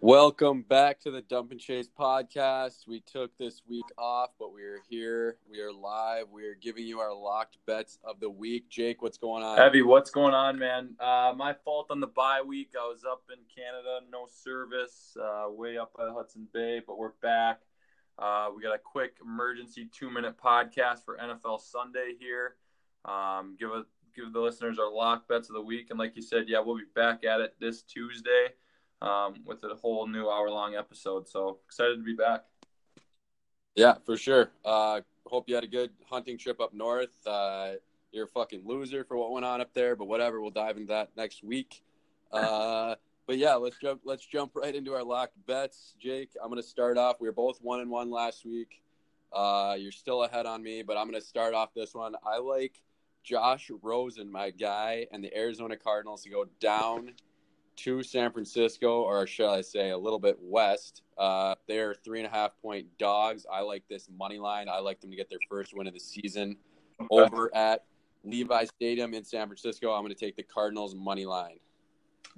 Welcome back to the Dump and Chase podcast. We took this week off, but we are here. We are live. We are giving you our locked bets of the week. Jake, what's going on? Evie, what's going on, man? Uh, my fault on the bye week. I was up in Canada, no service, uh, way up by the Hudson Bay, but we're back. Uh, we got a quick emergency two minute podcast for NFL Sunday here. Um, give a, give the listeners our lock bets of the week, and like you said, yeah, we'll be back at it this Tuesday um, with a whole new hour long episode. So excited to be back. Yeah, for sure. Uh, hope you had a good hunting trip up north. Uh, you're a fucking loser for what went on up there, but whatever. We'll dive into that next week. Uh, but yeah, let's jump. Let's jump right into our locked bets. Jake, I'm gonna start off. We were both one and one last week. Uh, you're still ahead on me, but I'm gonna start off this one. I like Josh Rosen, my guy, and the Arizona Cardinals to go down to San Francisco, or shall I say, a little bit west. Uh, they're three and a half point dogs. I like this money line. I like them to get their first win of the season okay. over at Levi Stadium in San Francisco. I'm going to take the Cardinals money line.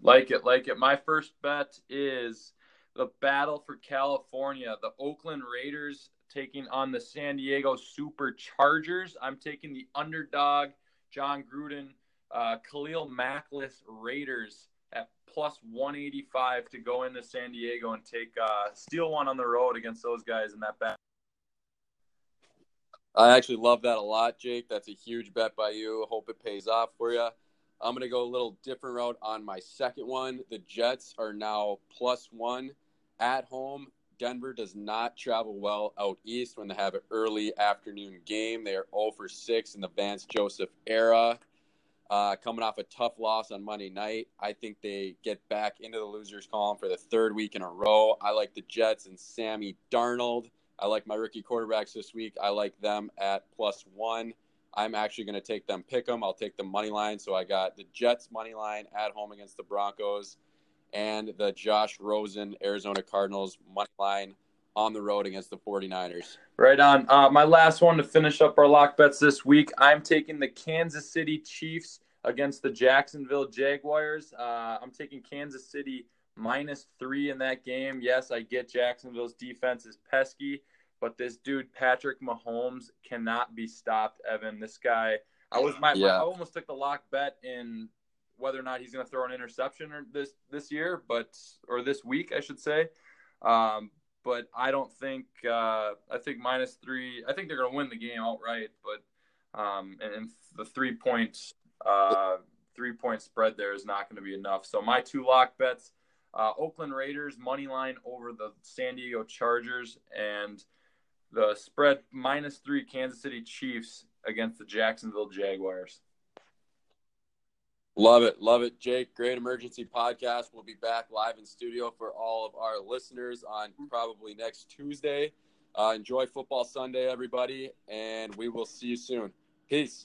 Like it, like it. My first bet is the battle for California. The Oakland Raiders taking on the San Diego Superchargers. I'm taking the underdog, Jon Gruden, uh, Khalil Mackless Raiders at plus 185 to go into San Diego and take uh, steal one on the road against those guys in that bet. I actually love that a lot, Jake. That's a huge bet by you. Hope it pays off for you. I'm going to go a little different route on my second one. The Jets are now plus one at home. Denver does not travel well out east when they have an early afternoon game. They are 0 for 6 in the Vance Joseph era. Uh, coming off a tough loss on Monday night, I think they get back into the losers column for the third week in a row. I like the Jets and Sammy Darnold. I like my rookie quarterbacks this week. I like them at plus one. I'm actually going to take them pick them. I'll take the money line. So I got the Jets money line at home against the Broncos and the Josh Rosen Arizona Cardinals money line on the road against the 49ers. Right on. Uh, my last one to finish up our lock bets this week. I'm taking the Kansas City Chiefs against the Jacksonville Jaguars. Uh, I'm taking Kansas City minus three in that game. Yes, I get Jacksonville's defense is pesky, but this dude Patrick Mahomes cannot be stopped. Evan, this guy. I was my, yeah. my I almost took the lock bet in whether or not he's going to throw an interception or this this year, but or this week I should say. Um, but I don't think uh, I think minus three. I think they're going to win the game outright. But um, and, and the three point uh, three point spread there is not going to be enough. So my two lock bets: uh, Oakland Raiders money line over the San Diego Chargers, and the spread minus three Kansas City Chiefs against the Jacksonville Jaguars. Love it. Love it, Jake. Great emergency podcast. We'll be back live in studio for all of our listeners on probably next Tuesday. Uh, enjoy football Sunday, everybody, and we will see you soon. Peace.